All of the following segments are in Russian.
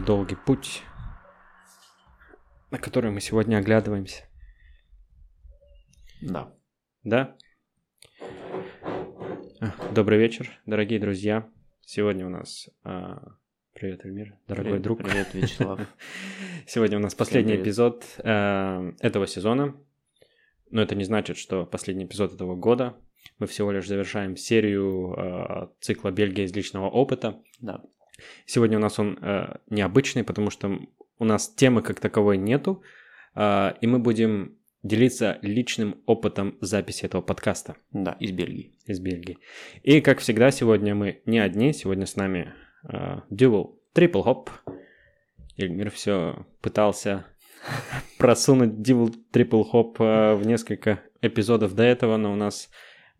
долгий путь, на который мы сегодня оглядываемся. Да. Да? А, Добрый вечер, дорогие друзья. Сегодня у нас... а, Привет, Эльмир, дорогой Привет, друг. Привет, Вячеслав. Сегодня у нас последний привет. эпизод э, этого сезона. Но это не значит, что последний эпизод этого года. Мы всего лишь завершаем серию э, цикла Бельгия из личного опыта. Да. Сегодня у нас он э, необычный, потому что у нас темы как таковой нету, э, и мы будем делиться личным опытом записи этого подкаста Да, из Бельгии. из Бельгии. И как всегда, сегодня мы не одни, сегодня с нами э, Dual Triple Hop. Эльмир все пытался просунуть Dual Triple Hop э, в несколько эпизодов до этого, но у нас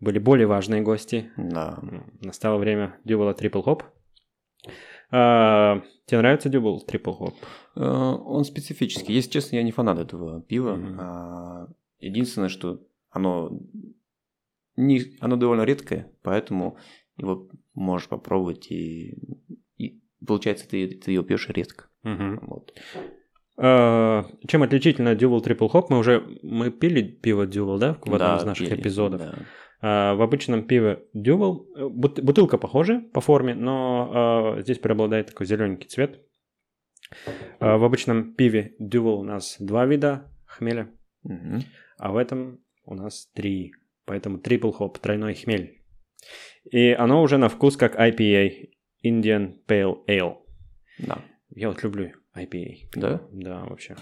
были более важные гости. Да. Настало время Dual Triple Hop. А, тебе нравится Dual Triple Hop? Э, Он специфический. Если честно, я не фанат этого пива. Мгм. А, Единственное, что оно не, оно довольно редкое, поэтому его можешь попробовать и, и получается ты, ты ее пьешь редко. Мгм. Вот. А, Чем отличительно Dual Triple Hop? Мы уже мы пили пиво Dual, да, в одном Да, из наших пили, эпизодов. да. А, В обычном пиве Dual э, бут- бутылка похожа по форме, но а, здесь преобладает такой зелененький цвет. В обычном пиве Dual у нас два вида хмеля, а в этом у нас три. Поэтому triple hop, тройной хмель. И оно уже на вкус как IPA, Indian Pale Ale. Да. Я вот люблю IPA. Да? Да, вообще.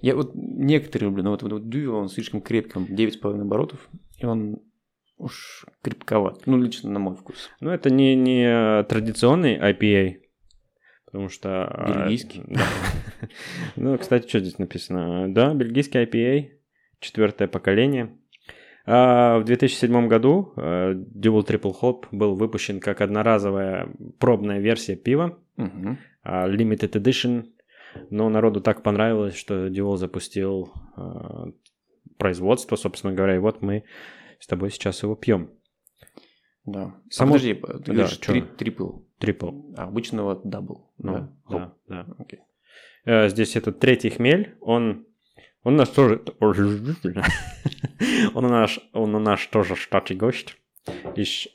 Я вот некоторые люблю, но вот, вот Дюо, он слишком крепкий, он 9,5 оборотов, и он уж крепковат. Ну, лично на мой вкус. Ну, это не, не традиционный IPA, потому что... э, Бельгийский. Ну, кстати, что здесь написано? Да, бельгийский IPA, четвертое поколение. А В 2007 году э, Dual Triple Hop был выпущен как одноразовая пробная версия пива, а, Limited Edition, но народу так понравилось, что Dual запустил производство, собственно говоря, и вот мы с тобой сейчас его пьем. Да. Само- А подожди, ты Да, говоришь три, triple, Triple. а обычного double. Ну, да? да, да. Окей. Э, Здесь этот третий хмель, он, он у нас тоже, он у нас, он у нас тоже штатный гость из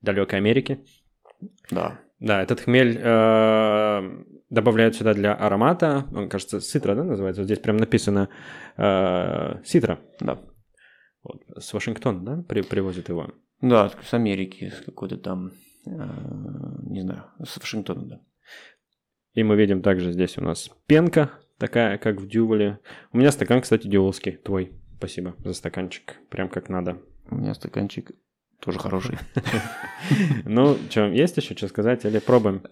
далекой Америки. Да. Да, этот хмель э, добавляют сюда для аромата, он, кажется, Citra, да, называется? Вот здесь прям написано э, ситра. Да. С Вашингтона, да, при, привозят его. Да, с Америки, с какой-то там, э, не знаю, с Вашингтона, да. И мы видим также здесь у нас пенка, такая, как в дювеле. У меня стакан, кстати, дювелский, твой. Спасибо за стаканчик, прям как надо. У меня стаканчик тоже хороший. Ну, что, есть еще что сказать или пробуем?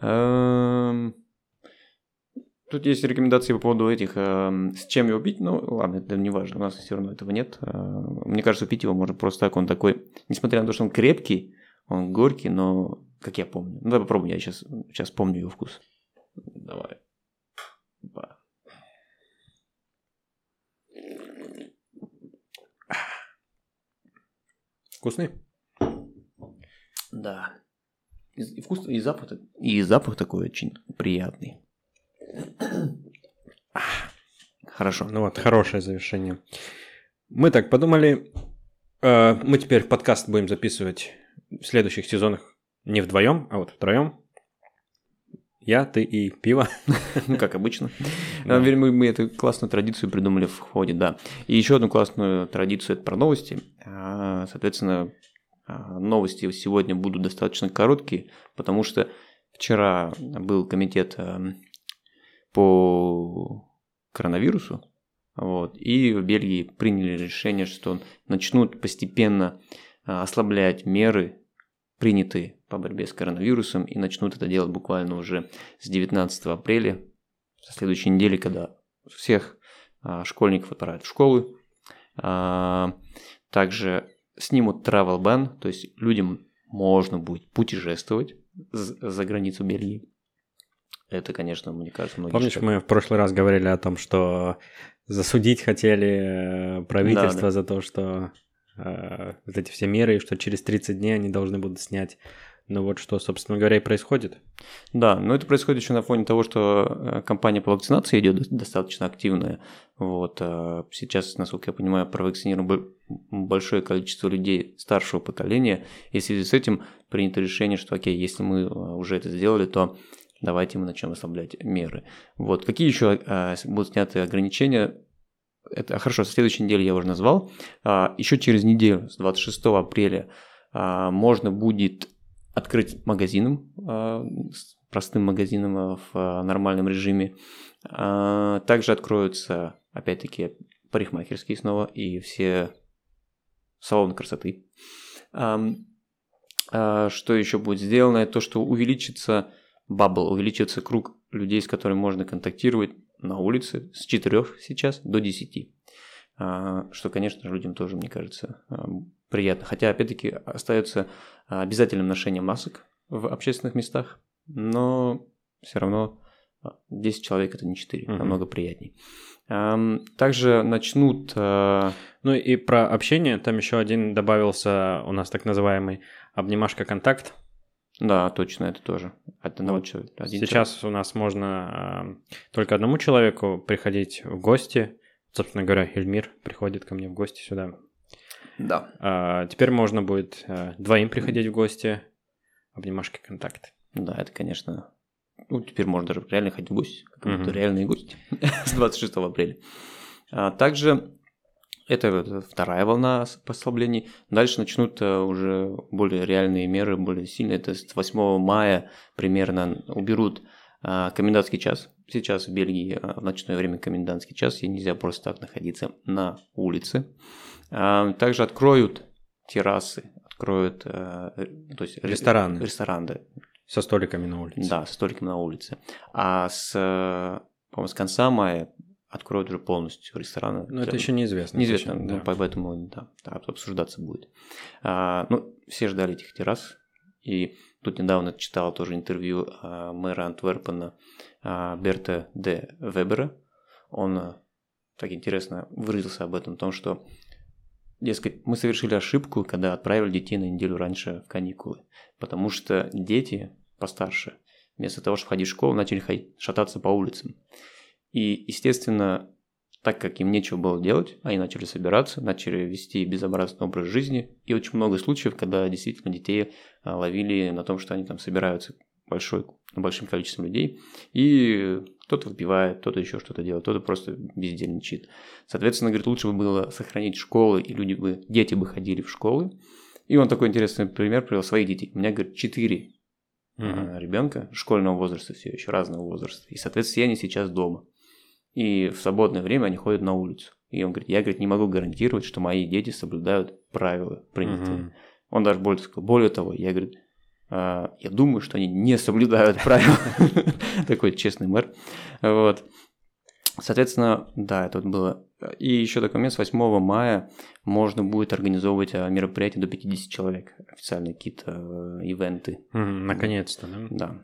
Тут есть рекомендации по поводу этих, эм, с чем его пить, ну ладно, это не важно, у нас все равно этого нет. Э, Мне кажется, пить его можно просто так, он такой, несмотря на то, что он крепкий, он горький, но, как я помню. Ну давай попробуем, я сейчас, сейчас помню его вкус. Давай. Опа. Вкусный? Да. И, и вкус, и запах, и запах такой очень приятный. Хорошо. Ну вот, хорошее завершение. Мы так подумали, э, мы теперь подкаст будем записывать в следующих сезонах не вдвоем, а вот втроем. Я, ты и пиво. Ну, как обычно. Да. Мы, мы эту классную традицию придумали в ходе, да. И еще одну классную традицию – это про новости. А, Соответственно, а, новости сегодня будут достаточно короткие, потому что вчера был комитет эм, по коронавирусу, вот, и в Бельгии приняли решение, что начнут постепенно а, ослаблять меры, принятые по борьбе с коронавирусом, и начнут это делать буквально уже с 19 апреля, со следующей недели, когда всех а, школьников отправят в школы. А, также снимут travel ban, то есть людям можно будет путешествовать за границу Бельгии. Это, конечно, мне кажется, многие Помнишь, считают- мы в прошлый раз говорили о том, что засудить хотели э, правительство Да, да. за то, что э, вот эти все меры, и что через 30 дней они должны будут снять Ну вот что, собственно говоря, и происходит. Да, но это происходит еще на фоне того, что э, кампания по вакцинации идет достаточно активная. Вот. А сейчас, насколько я понимаю, провакцинировано большое количество людей старшего поколения. И в связи с этим принято решение, что окей, если мы э, уже это сделали, то давайте мы начнем ослаблять меры. Вот. Какие еще а, будут сняты ограничения? Это хорошо, со следующей недели я уже назвал. А, еще через неделю, с 26 апреля, а, можно будет открыть магазином, а, простым магазином а, в а, нормальном режиме. Также откроются, опять-таки, парикмахерские снова и все салоны красоты. Что еще будет сделано? То, что увеличится бабл, увеличится круг людей, с которыми можно контактировать на улице с 4 сейчас до 10. Что, конечно, людям тоже, мне кажется, приятно. Хотя, опять-таки, остается обязательным ношение масок в общественных местах, но все равно 10 а, человек это не 4, угу. намного приятней. Также начнут... А, ну и про общение, там еще один добавился у нас так называемый обнимашка контакт. Да, точно, это тоже. Одного вот человека. Один сейчас человек. у нас можно только одному человеку приходить в гости. Собственно говоря, Эльмир приходит ко мне в гости сюда да. А, теперь можно будет а, двоим приходить в гости, обнимашки контакт. Да, это, конечно, ну, теперь можно даже реально ходить в гости, как будто mm-hmm. реальные гости с 26 апреля. А, также это вторая волна послаблений. Дальше начнут э, уже более реальные меры, более сильные. Это с 8 мая примерно уберут а, комендантский час. Сейчас в Бельгии а, в ночное время комендантский час, и нельзя просто так находиться на улице. А, также откроют террасы, откроют э, то есть рестораны. Ресторан, да. Со столиками на улице. Да, со столиками на улице. А с, по-моему, с конца мая откроют уже полностью рестораны. Но это еще неизвестно. Неизвестно, точно, да. Ну, поэтому да, обсуждаться будет. А, ну, все ждали этих террас. И тут недавно читал тоже интервью а, мэра Антверпена а, Берта де Вебера. Он а, так интересно выразился об этом, о том, что Дескать, мы совершили ошибку, когда отправили детей на неделю раньше в каникулы, потому что дети постарше, вместо того, чтобы ходить в школу, начали ходить, шататься по улицам. И, естественно, так как им нечего было делать, они начали собираться, начали вести безобразный образ жизни. И очень много случаев, когда действительно детей а, ловили на том, что они там собираются большой, большим количеством людей, и кто-то выпивает, кто-то еще что-то делает, кто-то просто бездельничает. Соответственно, говорит, лучше бы было сохранить школы, и люди бы, дети бы ходили в школы. И он такой интересный пример привел своих детей. У меня, говорит, четыре uh-huh. ребенка школьного возраста все еще, разного возраста. И, соответственно, они сейчас дома. И в свободное время они ходят на улицу. И он говорит, я, говорит, не могу гарантировать, что мои дети соблюдают правила принятые. Uh-huh. Он даже более, более того, я, говорит, а, я думаю, что они не соблюдают правила. Такой честный мэр. Вот. Соответственно, да, это вот было. И еще такой момент, с 8 мая можно будет организовывать а, мероприятия до 50 человек, официальные какие-то ивенты. наконец-то, да? Да.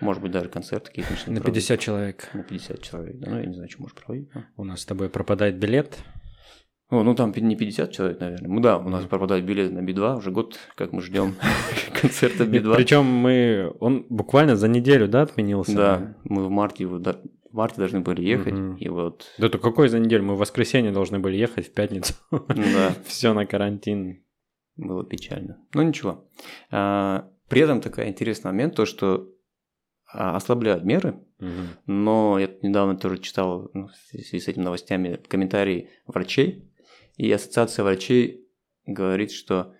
Может быть, даже концерты какие-то. На 50 человек. На 50 человек, да. Ну, я не знаю, что можешь проводить. У нас с тобой пропадает билет. О, ну там не 50 человек, наверное. Ну да, у нас пропадает билет на Би-2, уже год, как мы ждем концерта Би-2. Причем мы, он буквально за неделю, да, отменился? Да, мы в марте, в марте должны были ехать, и вот... Да то какой за неделю? Мы в воскресенье должны были ехать, в пятницу. Да. Все на карантин. Было печально. Но ну, ничего. А, при этом такой интересный момент, то, что ослабляют меры, угу. но я недавно тоже читал ну, в связи с этими новостями комментарии врачей, и ассоциация врачей говорит, что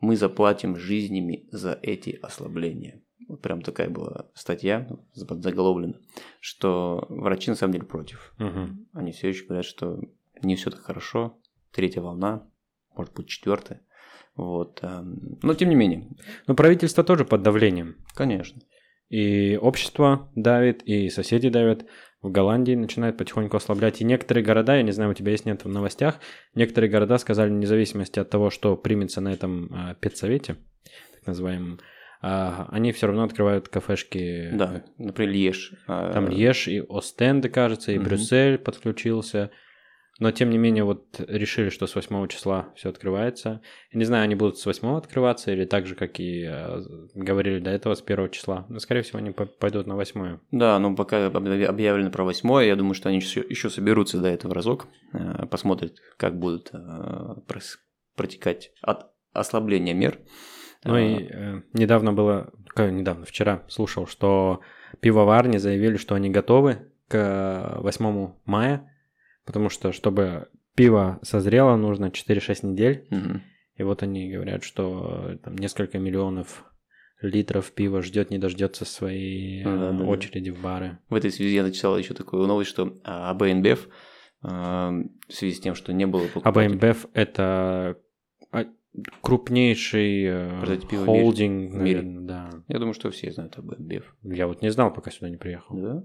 мы заплатим жизнями за эти ослабления. Вот прям такая была статья, заголовлена, что врачи на самом деле против. Угу. Они все еще говорят, что не все так хорошо, третья волна, может быть четвертая. Вот. Эм, но тем не менее. Но правительство тоже под давлением. Конечно. И общество давит, и соседи давят в Голландии начинает потихоньку ослаблять. И некоторые города, я не знаю, у тебя есть нет в новостях, некоторые города сказали, вне зависимости от того, что примется на этом э, педсовете, так называемом, э, они все равно открывают кафешки. Да, например, Льеж. Там Льеж и Остенде, кажется, и угу. Брюссель подключился. Но, тем не менее, вот решили, что с 8 числа все открывается. Я не знаю, они будут с 8 открываться или так же, как и э, говорили до этого, с 1 числа. Но, скорее всего, они по- пойдут на 8. Да, но пока объяв- объявлено про восьмое, я думаю, что они еще, еще соберутся до этого разок, э, посмотрят, как будут э, протекать от ослабления мер. Ну и э, недавно было, как недавно, вчера слушал, что пивоварни заявили, что они готовы к 8 мая, потому что, чтобы пиво созрело, нужно 4-6 недель. Мгм. И вот они говорят, что э, там несколько миллионов литров пива ждет, не дождется своей э, Да-да-да. очереди в бары. В этой связи я начитал еще такую новость, что а, АБ InBev, э, в связи с тем, что не было А покупателей- БМБФ это а, крупнейший пиво холдинг, В мире. наверное, да. Я думаю, что все знают об InBev. Я вот не знал, пока сюда не приехал. Да?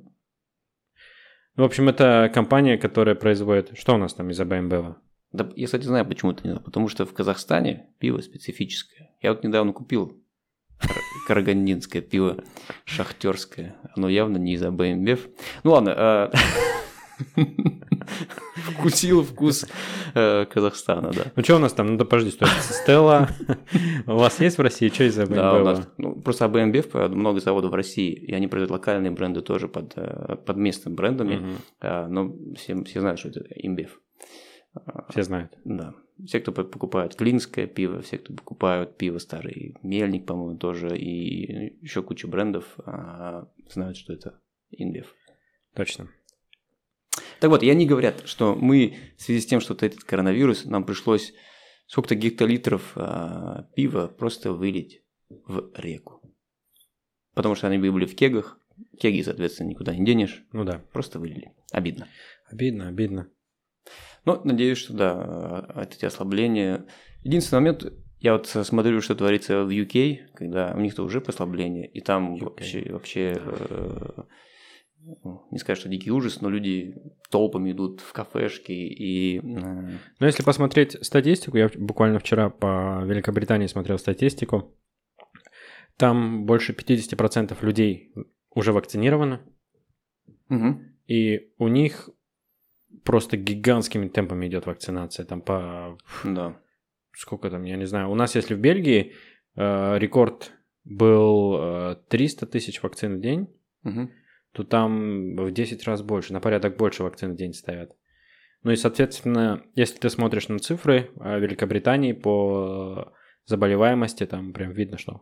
В общем, это компания, которая производит... Что у нас там из АБМБ? Да, я, кстати, знаю, почему это не знаю. Потому что в Казахстане пиво специфическое. Я вот недавно купил кар- карагандинское пиво шахтерское. Оно явно не из АБ InBev. Ну ладно. Вкусил вкус э, Казахстана, да. Ну, что у нас там? Ну, да подожди, стой. Стелла. У вас есть в России? Что из АБМБ? Да, у нас ну, просто АБ InBev, много заводов в России, и они производят локальные бренды тоже под, э, под местными брендами. А, но все, все знают, что это InBev. А, Все знают. Да. Все, кто по- покупают клинское пиво, все, кто покупают пиво старый мельник, по-моему, тоже, и еще куча брендов а, знают, что это InBev. Точно. Так вот, и они говорят, что мы в связи с тем, что вот этот коронавирус, нам пришлось сколько-то гектолитров а, пива просто вылить в реку. Потому что они были в кегах, кеги, соответственно, никуда не денешь, Ну да. просто вылили. Обидно. Обидно, обидно. Но надеюсь, что да, эти ослабления. Единственный момент, я вот смотрю, что творится в UK, когда у них-то уже послабление, и там UK. вообще, вообще э, ну, не сказать, что дикий ужас, но люди толпами идут в кафешки и... э, Но если посмотреть статистику, я буквально вчера по Великобритании смотрел статистику, там больше 50% людей уже вакцинированы, мгм. и у них просто гигантскими темпами идет вакцинация. Там по... Да. Сколько там, я не знаю. У нас, если в Бельгии э, рекорд был э, 300 тысяч вакцин в день, Мгм. То там в 10 раз больше, на порядок больше вакцин в день ставят. Ну и, соответственно, если ты смотришь на цифры э, Великобритании по заболеваемости, там прям видно, что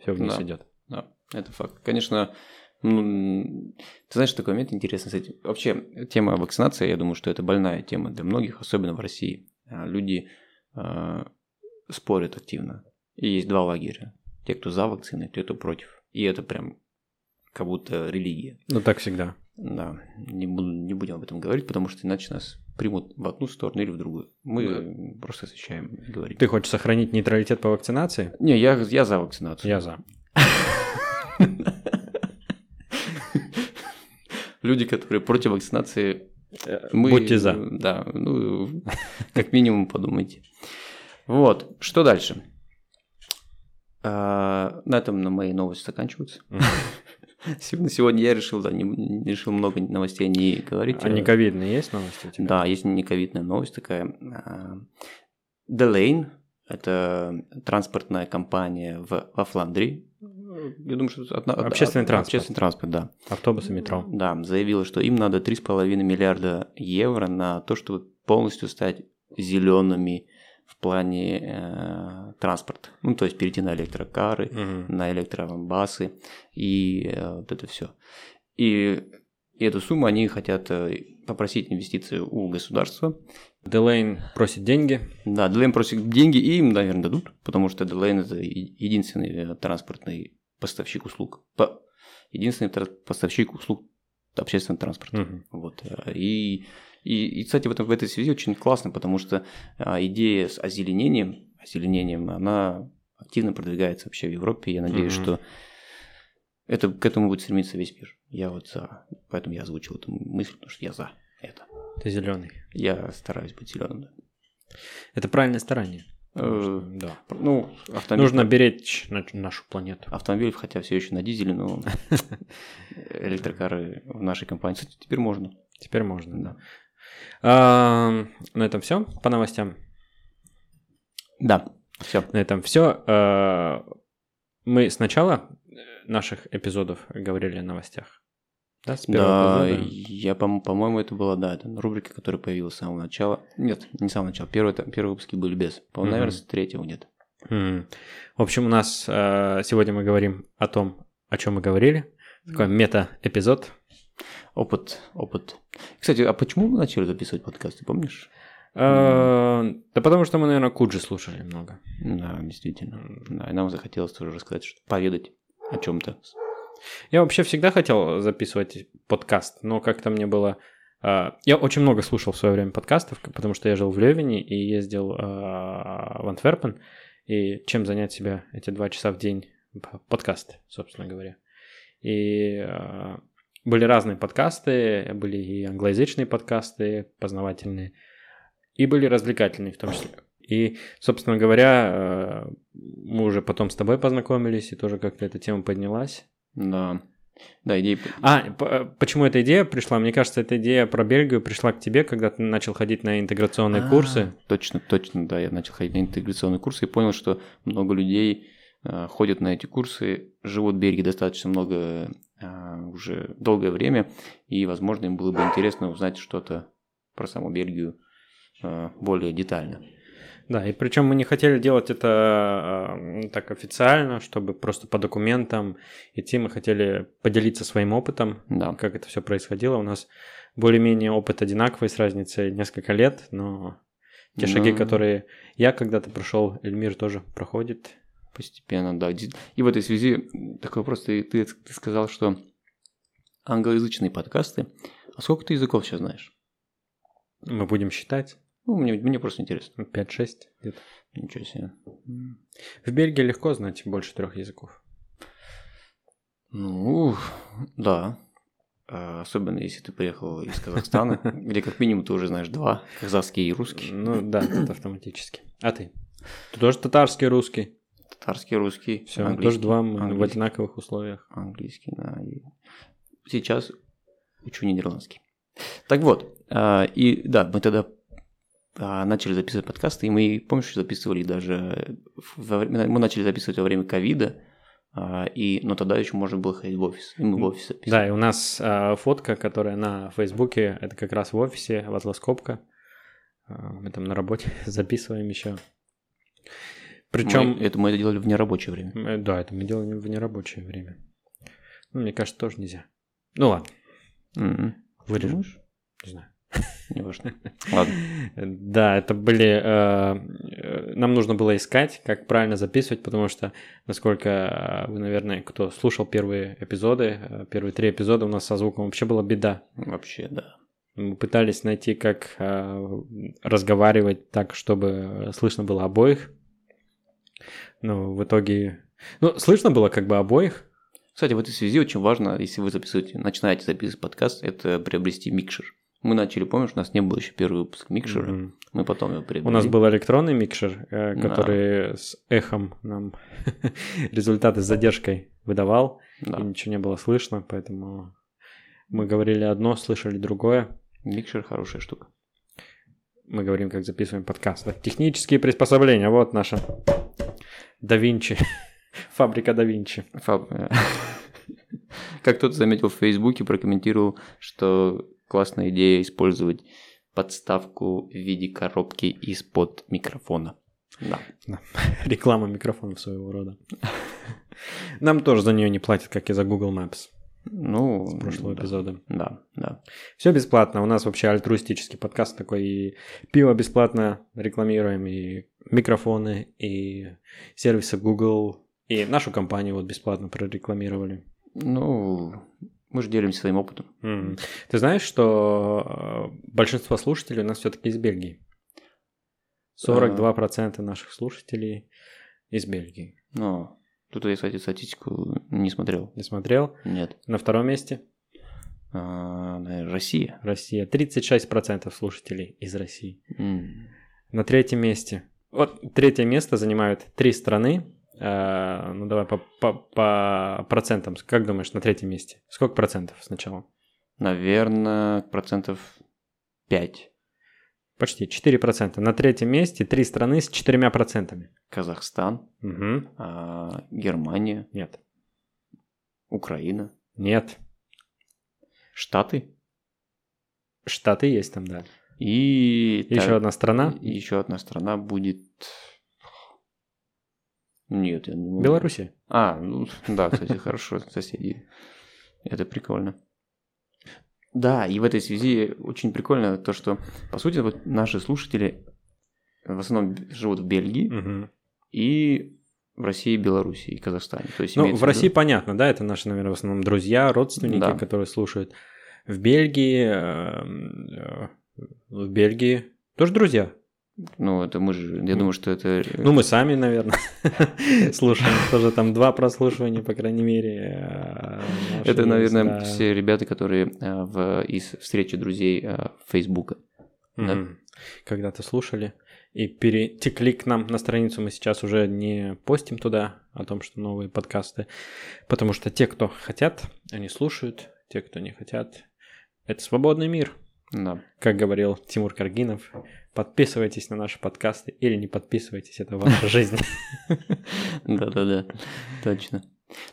все вниз Да. идет. Да, это факт. Конечно, ну, ты знаешь, такой момент интересный этим. Вообще, тема вакцинации, я думаю, что это больная тема для многих, особенно в России. А, Люди а, спорят активно. И есть два лагеря. Те, кто за вакцины, те, кто против. И это прям как будто религия. Ну так всегда. Да, не, буду- не будем об этом говорить, потому что иначе нас примут в одну сторону или в другую. Мы просто освещаем и говорим. Ты хочешь сохранить нейтралитет по вакцинации? Не, я, я за вакцинацию. Я за. Люди, которые против вакцинации, мы... Будьте за. Да, ну, как минимум подумайте. Вот, что дальше? А, на этом мои новости заканчиваются. Сегодня, я решил, да, не, не- решил много новостей не говорить. А не ковидные есть новости у тебя? Да, есть не ковидная новость такая. А, Delane – это транспортная компания в, во Фландрии. Я думаю, что одна- Общественный од- транспорт. Общественный транспорт, да. Автобусы, метро. Да, заявила, что им надо 3,5 миллиарда евро на то, чтобы полностью стать зелеными в плане э, транспорта. Ну, то есть перейти на электрокары, Мгм. на электробасы и э, вот это все. И, и эту сумму они хотят э, попросить инвестиции у государства. Делейн просит деньги. Да, Делейн просит деньги, и им, наверное, дадут, потому что Делейн это единственный э, транспортный поставщик услуг. По- единственный поставщик услуг общественного транспорта. Мгм. Вот. э, И, и, и, кстати, в, этом, в этой связи очень классно, потому что а, идея с озеленением, озеленением, она активно продвигается вообще в Европе. Я надеюсь, Мгм. что это, к этому будет стремиться весь мир. Я вот за. Поэтому я озвучил эту мысль, потому что я за это. Ты зеленый. Я стараюсь быть зеленым. Да. Это правильное старание. Э, Да. Ну, автомобиль, Нужно беречь на- нашу планету. автомобиль, хотя все еще на дизеле, но электрокары в нашей компании. Кстати, теперь можно. Теперь можно, да. А, на этом все по новостям. Да, все. На этом все. Мы сначала наших эпизодов говорили о новостях. Да, с первого да, эпизода. я, по- по-моему, это была, да, это рубрика, которая появилась с самого начала. Нет, не с самого начала. Первые, первые выпуски были без. По-моему, mm-hmm. наверное, с третьего где-то. Mm. В общем, у нас э, сегодня мы говорим о том, о чем мы говорили. Такой мета-эпизод. Опыт, опыт. Кстати, а почему мы начали записывать подкасты, помнишь? Э, да потому что мы, наверное, Куджи слушали много. Да, действительно. Да, и нам захотелось тоже рассказать, что поведать о чем-то. Я вообще всегда хотел записывать подкаст, но как-то мне было... Uh, я очень много слушал в свое время подкастов, потому что я жил в Левине и ездил uh, в Антверпен. И чем занять себя эти два часа в день? Подкасты, собственно говоря. И были разные подкасты, были и англоязычные подкасты, познавательные, и были развлекательные в том числе. И, собственно говоря, мы уже потом с тобой познакомились, и тоже как-то эта тема поднялась. Да. Да, идея... А, почему эта идея пришла? Мне кажется, эта идея про Бельгию пришла к тебе, когда ты начал ходить на интеграционные а, курсы. Точно, точно, да, я начал ходить на интеграционные курсы и понял, что много людей э, ходят на эти курсы, живут в Бельгии достаточно много э, уже долгое время, и, возможно, им было бы интересно узнать что-то про саму Бельгию э, более детально. Да, и причем мы не хотели делать это э, так официально, чтобы просто по документам идти. Мы хотели поделиться своим опытом, да. как это все происходило. У нас более-менее опыт одинаковый с разницей несколько лет, но те ну... шаги, которые я когда-то прошел, Эльмир тоже проходит. Постепенно, да. И в этой связи такой вопрос. Ты, ты, ты сказал, что англоязычные подкасты. А сколько ты языков сейчас знаешь? Мы будем считать. Ну, мне, мне просто интересно. 5-6 где-то. Ничего себе. В Бельгии легко знать больше трех языков. Ну, да. А, особенно если ты приехал из Казахстана, где как минимум ты уже знаешь два, казахский и русский. Ну да, это автоматически. А ты? Ты тоже татарский и русский? Татарский, русский, Все, английский. тоже два в одинаковых условиях. Английский, да. И сейчас учу нидерландский. Так вот, а, и да, мы тогда а, начали записывать подкасты, и мы, помнишь, записывали даже, мы начали записывать во время ковида, а, и, но тогда еще можно было ходить в офис, и мы в офис записывали. Да, и у нас фотка, которая на Фейсбуке, это как раз в офисе, в Атласкопка, мы там на работе записываем еще. Причем... Мы, это мы это делали в нерабочее время. Э, да, это мы делаем в нерабочее время. Ну, мне кажется, тоже нельзя. Ну ладно. Mm-hmm. Вырежу. Не знаю. Не важно. Ладно. Да, это были... Э, э, нам нужно было искать, как правильно записывать, потому что, насколько вы, наверное, кто слушал первые эпизоды, первые три эпизода у нас со звуком вообще была беда. Вообще, да. Мы пытались найти, как разговаривать так, чтобы слышно было обоих. Но в итоге... Ну, слышно было как бы обоих, кстати, в этой связи очень важно, если вы записываете, начинаете записывать подкаст, это приобрести микшер. Мы начали, помнишь, у нас не было еще первый выпуск микшера, mm-hmm. мы потом его приобрели. У нас был электронный микшер, э, который да. с эхом нам результаты с задержкой выдавал, да. и ничего не было слышно, поэтому мы говорили одно, слышали другое. Микшер хорошая штука. Мы говорим, как записываем подкаст. Технические приспособления, вот наша да Винчи. Фабрика да Винчи. Фаб... Как кто-то заметил в Фейсбуке, прокомментировал, что классная идея использовать подставку в виде коробки из-под микрофона. Да. да. Реклама микрофонов своего рода. Нам тоже за нее не платят, как и за Google Maps. Ну, с прошлого да, эпизода. Да, да. Все бесплатно. У нас вообще альтруистический подкаст такой. И пиво бесплатно рекламируем, и микрофоны, и сервисы Google, и нашу компанию вот бесплатно прорекламировали. Ну, мы же делимся своим опытом. Mm. Ты знаешь, что э, большинство слушателей у нас все-таки из Бельгии. 42% наших слушателей из Бельгии. Ну, тут я, кстати, статистику не смотрел. Не смотрел? Нет. На втором месте? А, наверное, Россия. Россия. 36% слушателей из России. Mm. На третьем месте. Вот третье место занимают три страны. Э, ну давай по, по, по процентам. Как думаешь, на третьем месте? Сколько процентов сначала? Наверное, процентов 5. Почти 4%. На третьем месте три страны с 4%. Казахстан, Угу. а, Германия, Нет. Украина, Нет. Штаты Штаты есть там, да. И... Еще та- одна страна. Еще одна страна будет... Нет, я не могу. Белоруссия. А, ну да, кстати, хорошо, соседи. Это прикольно. Да, и в этой связи очень прикольно то, что, по сути, вот наши слушатели в основном живут в Бельгии Мгм. и в России, Беларуси и Казахстане. То есть Ну, в виду- России понятно, да, это наши, наверное, в основном друзья, родственники, Да. которые слушают. В Бельгии, э, в Бельгии тоже друзья. Ну, это мы же, я думаю, что это... Ну, мы сами, наверное, слушаем. Тоже там два прослушивания, по крайней мере. э, Это, наверное, все ребята, которые э, в, из встречи друзей э, Фейсбука. Когда-то слушали и перетекли к нам на страницу. Мы сейчас уже не постим туда о том, что новые подкасты. Потому что те, кто хотят, они слушают. Те, кто не хотят, это свободный мир. Да. Как говорил Тимур Каргинов, подписывайтесь на наши подкасты или не подписывайтесь, это ваша жизнь. Да-да-да, точно.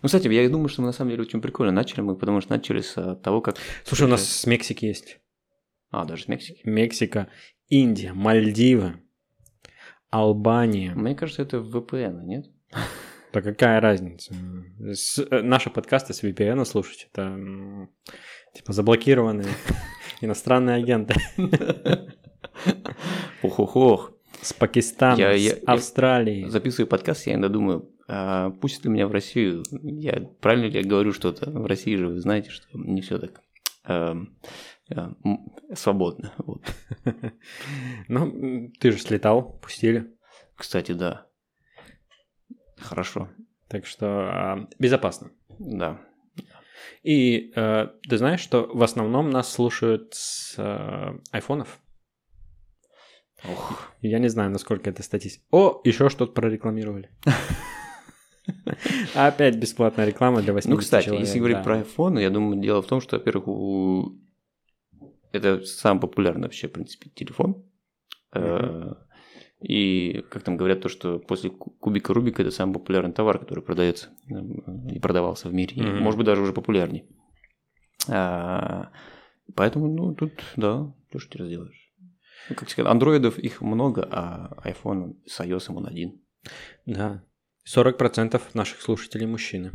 Ну, кстати, я думаю, что мы на самом деле очень прикольно начали мы, потому что начали с э, того, как... Слушай, у нас с Мексики есть. А, даже с Мексики. Мексика, Индия, Мальдивы, Албания. Мне кажется, это VPN, нет? Да какая разница? С- э, наши подкасты с VPN слушать, это типа заблокированные иностранные агенты Ох-ох-ох. с Пакистана, Я- с я- я Австралии. Записываю подкаст, я иногда думаю, а пустят ли меня в Россию? Я правильно ли я говорю что-то? В России же вы знаете, что не все так э, м, свободно. Вот. Ну, ты же слетал, пустили. Кстати, да. Хорошо. Так что а, безопасно. Да. И э, ты знаешь, что в основном нас слушают с э, айфонов? Ох. Я не знаю, насколько это статистика. О, еще что-то прорекламировали. Опять бесплатная реклама для 80 Ну, кстати, человек, если говорить да. про iPhone, я думаю, дело в том, что, во-первых, у... это самый популярный вообще, в принципе, телефон. Э, И, как там говорят, то, что после ку- кубика Рубика это самый популярный товар, который продается э, и продавался в мире. И, Мгм. может быть, даже уже популярней. А, Поэтому, ну, тут, да, то, что ты сделаешь. Ну, как сказать, андроидов их много, а iPhone с iOS он один. Да. 40% наших слушателей мужчины.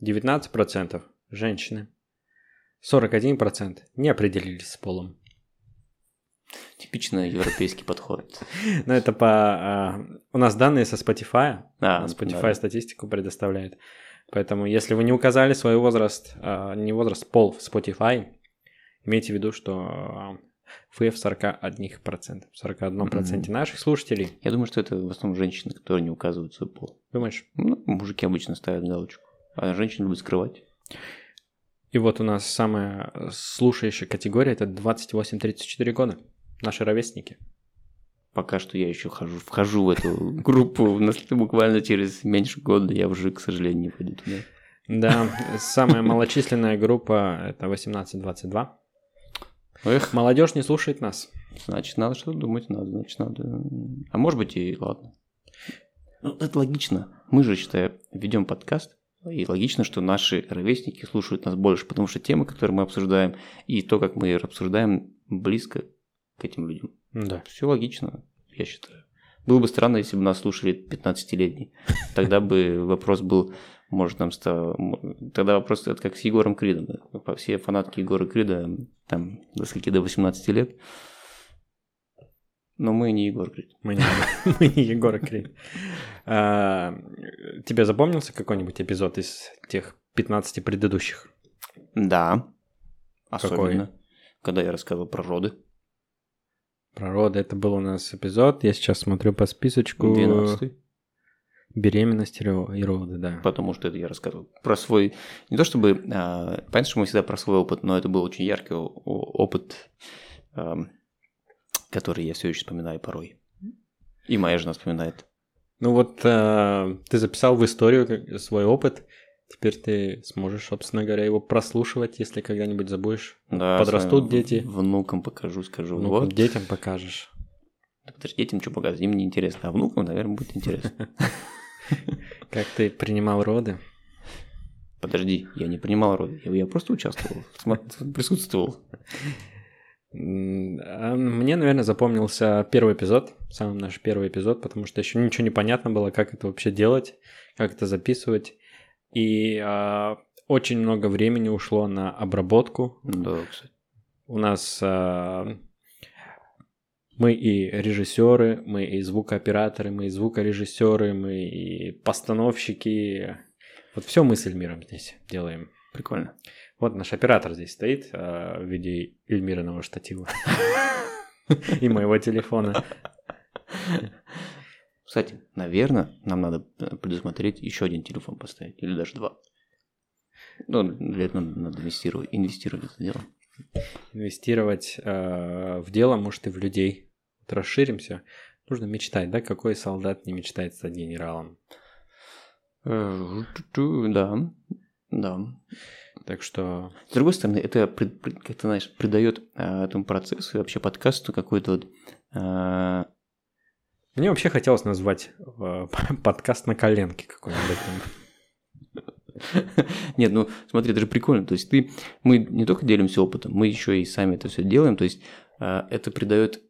19% женщины. 41% не определились с полом. Типичный европейский подход. Но это по... а, у нас данные со Spotify. А, Spotify да. статистику предоставляет. Поэтому, если вы не указали свой возраст, а, не возраст, пол в Spotify, имейте в виду, что а, вы в 41%, в 41% Мгм. наших слушателей. Я думаю, что это в основном женщины, которые не указывают свой пол. Думаешь? Ну, мужики обычно ставят галочку, а женщины любят скрывать. И вот у нас самая слушающая категория это 28-34 года. Наши ровесники. Пока что я еще хожу, вхожу в эту группу, но буквально через меньше года я уже, к сожалению, не пойду туда. Да, самая малочисленная группа это 18-22. Эх, Молодежь не слушает нас. значит, надо что-то думать, надо, значит, надо. А может быть и ладно. Ну, это логично. Мы же, считаю, ведем подкаст, и логично, что наши ровесники слушают нас больше, потому что темы, которые мы обсуждаем, и то, как мы их обсуждаем, близко к этим людям. Да. Все логично, я считаю. Было бы странно, если бы нас слушали 15-летние. Тогда бы вопрос был, может, нам стало... Тогда вопрос это как с Егором Кридом. Все фанатки Егора Крида, там, до скольки, до 18 лет. Но мы не Егор Крид. Мы не, мы не Егора Крид. А, тебе запомнился какой-нибудь эпизод из тех 15 предыдущих? Да. Какой? Особенно, когда я рассказывал про роды. Про роды. Это был у нас эпизод. Я сейчас смотрю по списочку. 12 Беременность и ро- и роды, да. потому что это я рассказывал про свой... Не то чтобы... а, понятно, что мы всегда про свой опыт, но это был очень яркий опыт, ам, который я все еще вспоминаю порой. И моя жена вспоминает. Ну вот э, ты записал в историю свой опыт. Теперь ты сможешь, собственно говоря, его прослушивать, если когда-нибудь забудешь. Да, Подрастут дети. Внукам покажу, скажу. Ну, вот. детям покажешь. Да Подожди, детям что показывать? Им не интересно. А внукам, наверное, будет интересно. Как ты принимал роды? Подожди, я не принимал роды. Я, просто участвовал, присутствовал. А Мне, наверное, запомнился первый эпизод, самый наш первый эпизод, потому что еще ничего не понятно было, как это вообще делать, как это записывать. И а, очень много времени ушло на обработку. Да, кстати. У нас а, мы и режиссеры, мы и звукооператоры, мы и звукорежиссеры, мы и постановщики. Вот все мы с Эльмиром здесь делаем. Прикольно. Вот наш оператор здесь стоит а, в виде Эльмириного штатива и моего телефона. Кстати, наверное, нам надо э, предусмотреть еще один телефон поставить, или даже два. Ну, для этого надо, надо инвестировать, инвестировать в это дело. Инвестировать а, в дело, может, и в людей. Вот расширимся. Нужно мечтать, да? Какой солдат не мечтает стать генералом? Э, Да, да. Так что С другой стороны, это, как ты знаешь, придает э, этому процессу и вообще подкасту какой-то вот... э, мне вообще хотелось назвать э, подкаст на коленке какой-нибудь. Нет, ну смотри, это же прикольно. То есть ты, мы не только делимся опытом, мы еще и сами это все делаем. То есть э, это придает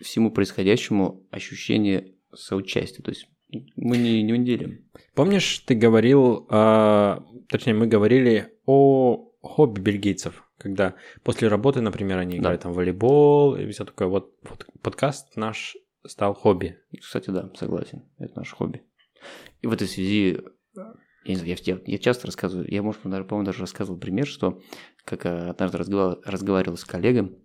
всему происходящему ощущение соучастия. То есть мы не, не делим. Помнишь, ты говорил, а, точнее, мы говорили о хобби бельгийцев, когда после работы, например, они Да. играют там в волейбол и все такое. Вот, вот подкаст наш стал хобби. Кстати, да, согласен. Это наше хобби. И в этой связи, я, не знаю, я, я- часто рассказываю, я, может, даже, по-моему, даже рассказывал пример, что как э, однажды разговаривал, разговаривал с коллегом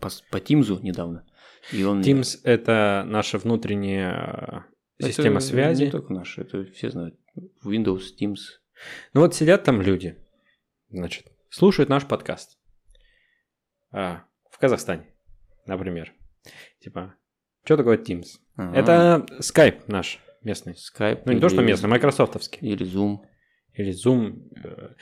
по, по Тимзу недавно, и он... Teams — это наша внутренняя Это система связи. Не только наша, это все знают. Windows, Teams. Ну вот сидят там люди, значит, слушают наш подкаст. А, в Казахстане, например. Типа, что такое Teams? Ага. Это Skype наш местный. Skype. Ну, не то, что или- местный, майкрософтовский. Или Zoom. Или Zoom. э.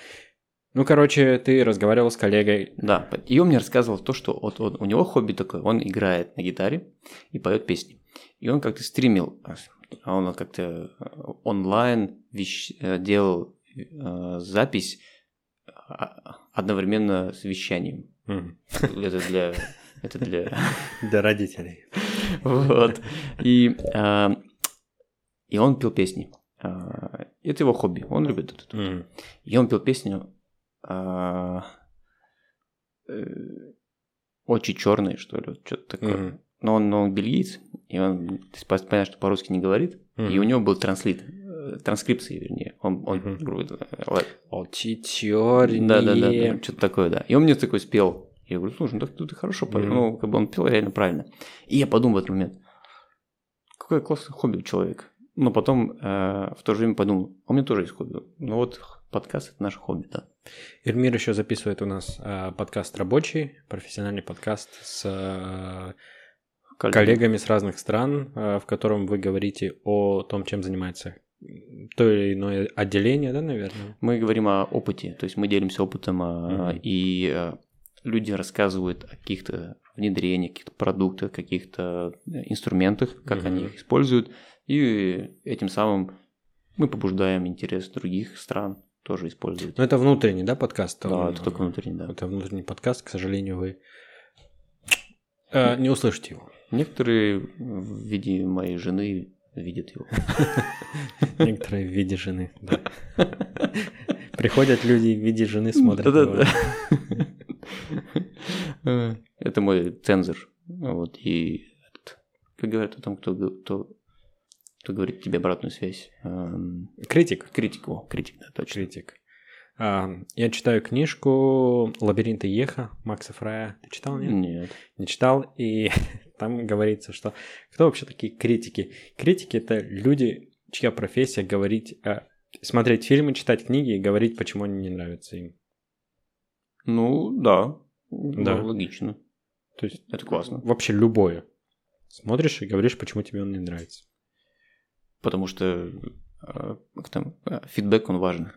Ну, короче, ты разговаривал с коллегой. Да, и он мне рассказывал то, что вот, вот у него хобби такое, он играет на гитаре и поет песни. И он как-то стримил, а он как-то э, онлайн вещ- э, делал э, запись а, одновременно с вещанием. Мгм. Это для... Это для... Для родителей. Вот. И, а, и он пел песни. А, Это его хобби, он любит это. Мгм. И он пел песню а, э, «Очи черные», что ли, что-то такое. Мгм. Но он, но он бельгиец, и он, понятно, что по-русски не говорит, и Мгм. у него был транслит, э, транскрипция, вернее. Он, он грубо говоря, Очи черные. да, да, да, да, что-то такое, да. И он мне такой спел. Я говорю, слушай, ну так ты хорошо поешь. Мгм. Ну, как бы он пел реально правильно. И я подумал в этот момент, какое классное хобби у человека. Но потом э, в то же время подумал, а у меня тоже есть хобби. Ну вот подкаст – это наше хобби, да. Ирмир еще записывает у нас э, подкаст рабочий, профессиональный подкаст с э, коллегами с разных стран, э, в котором вы говорите о том, чем занимается то или иное отделение, да, наверное? Мы говорим о опыте, то есть мы делимся опытом, Мгм. и э, люди рассказывают о каких-то внедрениях, каких-то продуктах, каких-то э, инструментах, как Мгм. они их используют, и этим самым мы побуждаем интерес других стран тоже использовать. Но это внутренний, да, подкаст? Да, Он, это только внутренний, да. Это внутренний подкаст, к сожалению, вы э, не услышите его. Некоторые в виде моей жены видят его. Некоторые в виде жены, да. Приходят люди в виде жены, смотрят его. Это мой цензор. Вот, и как говорят о том, кто, кто, кто говорит тебе обратную связь. Эм, Критик. Критик, о, критик, да, точно. Критик. Я читаю книжку «Лабиринты Еха» Макса Фрая. Ты читал, нет? Нет. Не читал, и там говорится, что кто вообще такие критики? Критики – это люди, чья профессия говорить, смотреть фильмы, читать книги и говорить, почему они не нравятся им. Ну, да. Да. Ну, логично. То есть Это классно. вообще любое. Смотришь и говоришь, почему тебе он не нравится. Потому что э, как там, э, фидбэк, он важен.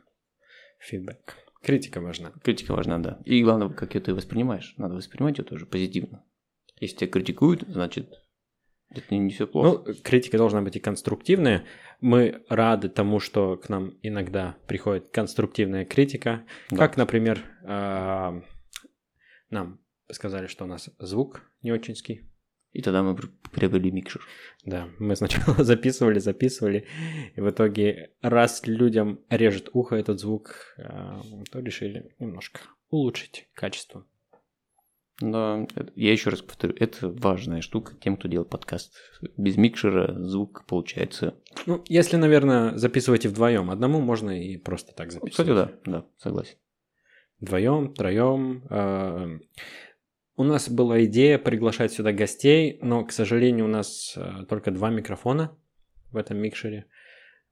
фидбэк. Критика важна. Критика важна, да. И главное, как ее ты воспринимаешь. Надо воспринимать ее тоже позитивно. Если тебя критикуют, значит, это не, все плохо. Ну, критика должна быть и конструктивная. Мы рады тому, что к нам иногда приходит конструктивная критика. Да. Как, например, а, нам сказали, что у нас звук не очинский. И тогда мы при- приобрели микшер. Да, мы сначала записывали, записывали, и в итоге, раз людям режет ухо этот звук, а, то решили немножко улучшить качество. Да, я еще раз повторю, это важная штука тем, кто делает подкаст. Без микшера звук получается... Ну, если, наверное, записываете вдвоем, одному можно и просто так записывать. Кстати, да, да, согласен. Вдвоем, троем. э, У нас была идея приглашать сюда гостей, но, к сожалению, у нас э, только два микрофона в этом микшере.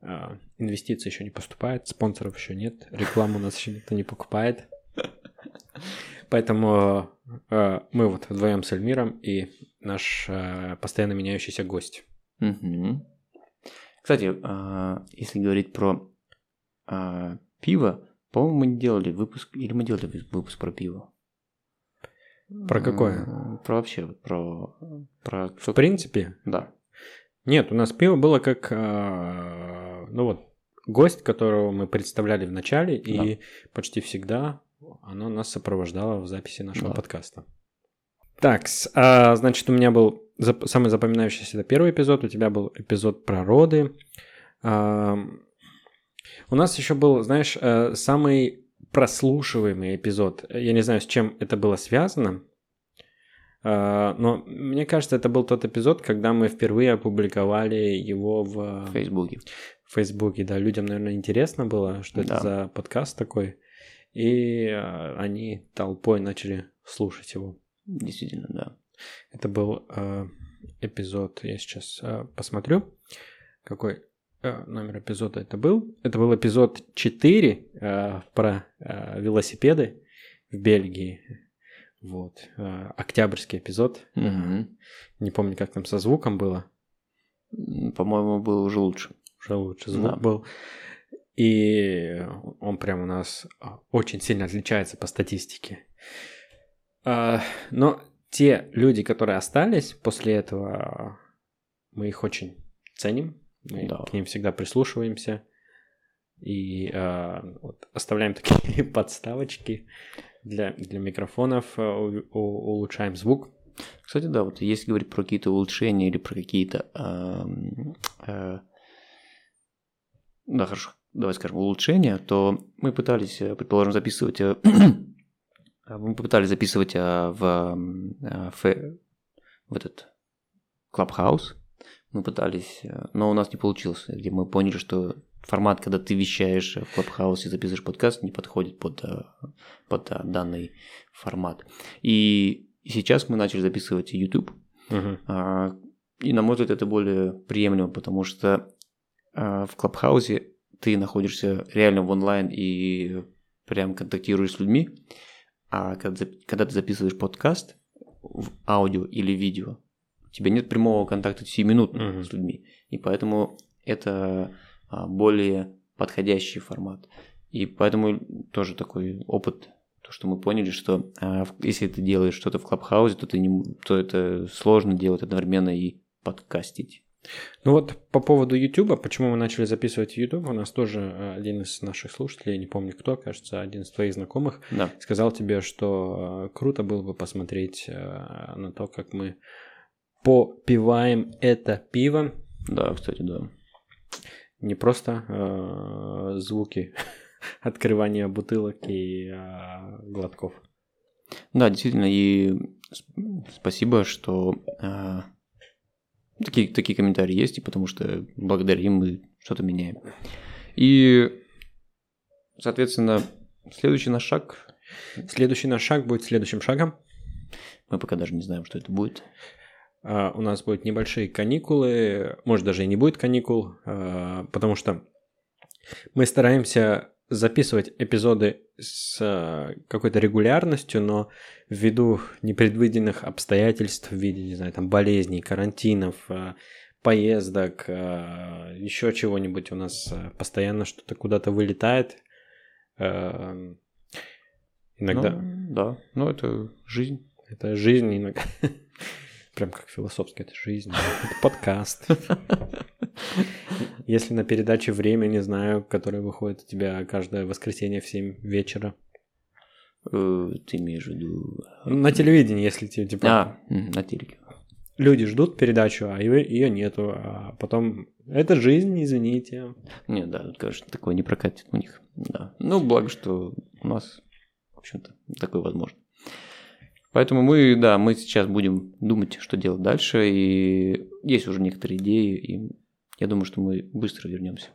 Э, Инвестиций еще не поступает, спонсоров еще нет, рекламу у нас еще никто не покупает. Поэтому э, мы вот вдвоем с Эльмиром и наш э, постоянно меняющийся гость. Мгм. Кстати, а, если говорить про а, пиво, по-моему, мы не делали выпуск, или мы делали вы- выпуск про пиво? Про какое? Про вообще, про... про В принципе, Да. Нет, у нас пиво было как, э, ну вот, гость, которого мы представляли в начале, и почти всегда оно нас сопровождало в записи нашего Да. подкаста. Так, а, значит, у меня был зап- самый запоминающийся это первый эпизод, у тебя был эпизод про роды. Ам, у нас еще был, знаешь, э, самый прослушиваемый эпизод. Я не знаю, с чем это было связано, а, но мне кажется, это был тот эпизод, когда мы впервые опубликовали его в В Фейсбуке. в Фейсбуке. Да, людям, наверное, интересно было, что это Да. за подкаст такой. И а, они толпой начали слушать его. Действительно, да. Это был э, эпизод, я сейчас э, посмотрю, какой э, номер эпизода это был. Это был эпизод 4 э, про э, велосипеды в Бельгии. Вот. э, октябрьский эпизод. Мгм. Не помню, как там со звуком было. По-моему, был уже лучше. Уже лучше звук Да. был. И он прям у нас а, очень сильно отличается по статистике. А, Но те люди, которые остались после этого, мы их очень ценим. Мы Да. к ним всегда прислушиваемся. И а, вот оставляем такие подставочки для, для микрофонов, у- у- улучшаем звук. Кстати, да, вот если говорить про какие-то улучшения или про какие-то... ам, э, да, хорошо, давай скажем, улучшения, то мы пытались, э, предположим, записывать... э, Мы попытались записывать а, в, фе- в этот Clubhouse. Мы пытались, э, но у нас не получилось, где мы поняли, что формат, когда ты вещаешь в Clubhouse и записываешь подкаст, не подходит под, э, под э, данный формат. И сейчас мы начали записывать YouTube, а, и, на мой взгляд, это более приемлемо, потому что в Клабхаусе ты находишься реально в онлайн и прям контактируешь с людьми, а когда, ты записываешь подкаст в аудио или видео, у тебя нет прямого контакта сиюминутно Мгм. с людьми, и поэтому это а, более подходящий формат. И поэтому тоже такой опыт, то, что мы поняли, что а, если ты делаешь что-то в Клабхаусе, то, ты не, то это сложно делать одновременно и подкастить. Ну вот по поводу YouTube, почему мы начали записывать YouTube, у нас тоже э, один из наших слушателей, не помню кто, кажется, один из твоих знакомых, Да, сказал тебе, что э, круто было бы посмотреть э, на то, как мы попиваем это пиво, да, кстати, да. не просто э, звуки открывания бутылок и э, глотков. Да, действительно, и спасибо, что а, такие, такие комментарии есть, и потому что благодаря им мы что-то меняем. И, соответственно, следующий наш шаг, Следующий наш шаг будет следующим шагом. мы пока даже не знаем, что это будет. А, У нас будут небольшие каникулы, может даже и не будет каникул, а, потому что мы стараемся записывать эпизоды с а, какой-то регулярностью, но ввиду непредвиденных обстоятельств в виде, не знаю, там болезней, карантинов, а, поездок, а, еще чего-нибудь у нас постоянно что-то куда-то вылетает. Иногда. Ну, да, ну это жизнь. Это жизнь иногда. Прям как философски, это жизнь. Это подкаст. Если на передаче «Время», не знаю, которая выходит у тебя каждое воскресенье в 7 вечера. Э, Ты имеешь в виду... На телевидении, если тебе типа... А, на телеке. Люди ждут передачу, а ее, ее нету. А потом... Это жизнь, извините. Не, да, конечно, такое не прокатит у них. Да. Ну, благо, что у нас, в общем-то, такое возможно. Поэтому мы, да, мы сейчас будем думать, что делать дальше, и есть уже некоторые идеи, и я думаю, что мы быстро вернемся.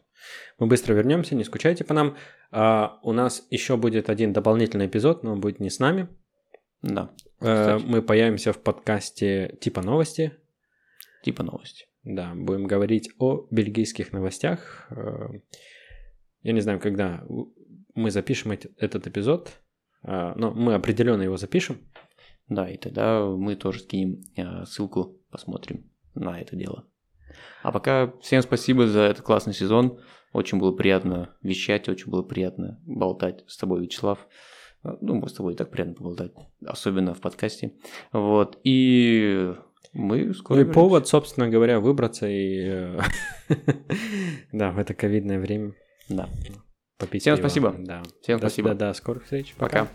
Мы быстро вернемся, не скучайте по нам. А, у нас еще будет один дополнительный эпизод, но он будет не с нами. Да, Кстати. мы появимся в подкасте типа новости. типа новости. Да, будем говорить о бельгийских новостях. Э, Я не знаю, когда мы запишем этот эпизод, э, но мы определенно его запишем. Да, и тогда мы тоже скинем э, ссылку, посмотрим на это дело. А пока всем спасибо за этот классный сезон. Очень было приятно вещать, очень было приятно болтать с тобой, Вячеслав. Э, Ну, мы с тобой и так приятно поболтать, особенно в подкасте. Вот, и мы скоро Ну и вернемся. повод, собственно говоря, выбраться и... э, Да, в это ковидное время Да. попить Всем спасибо. Да. Всем спасибо. До скорых встреч. Пока.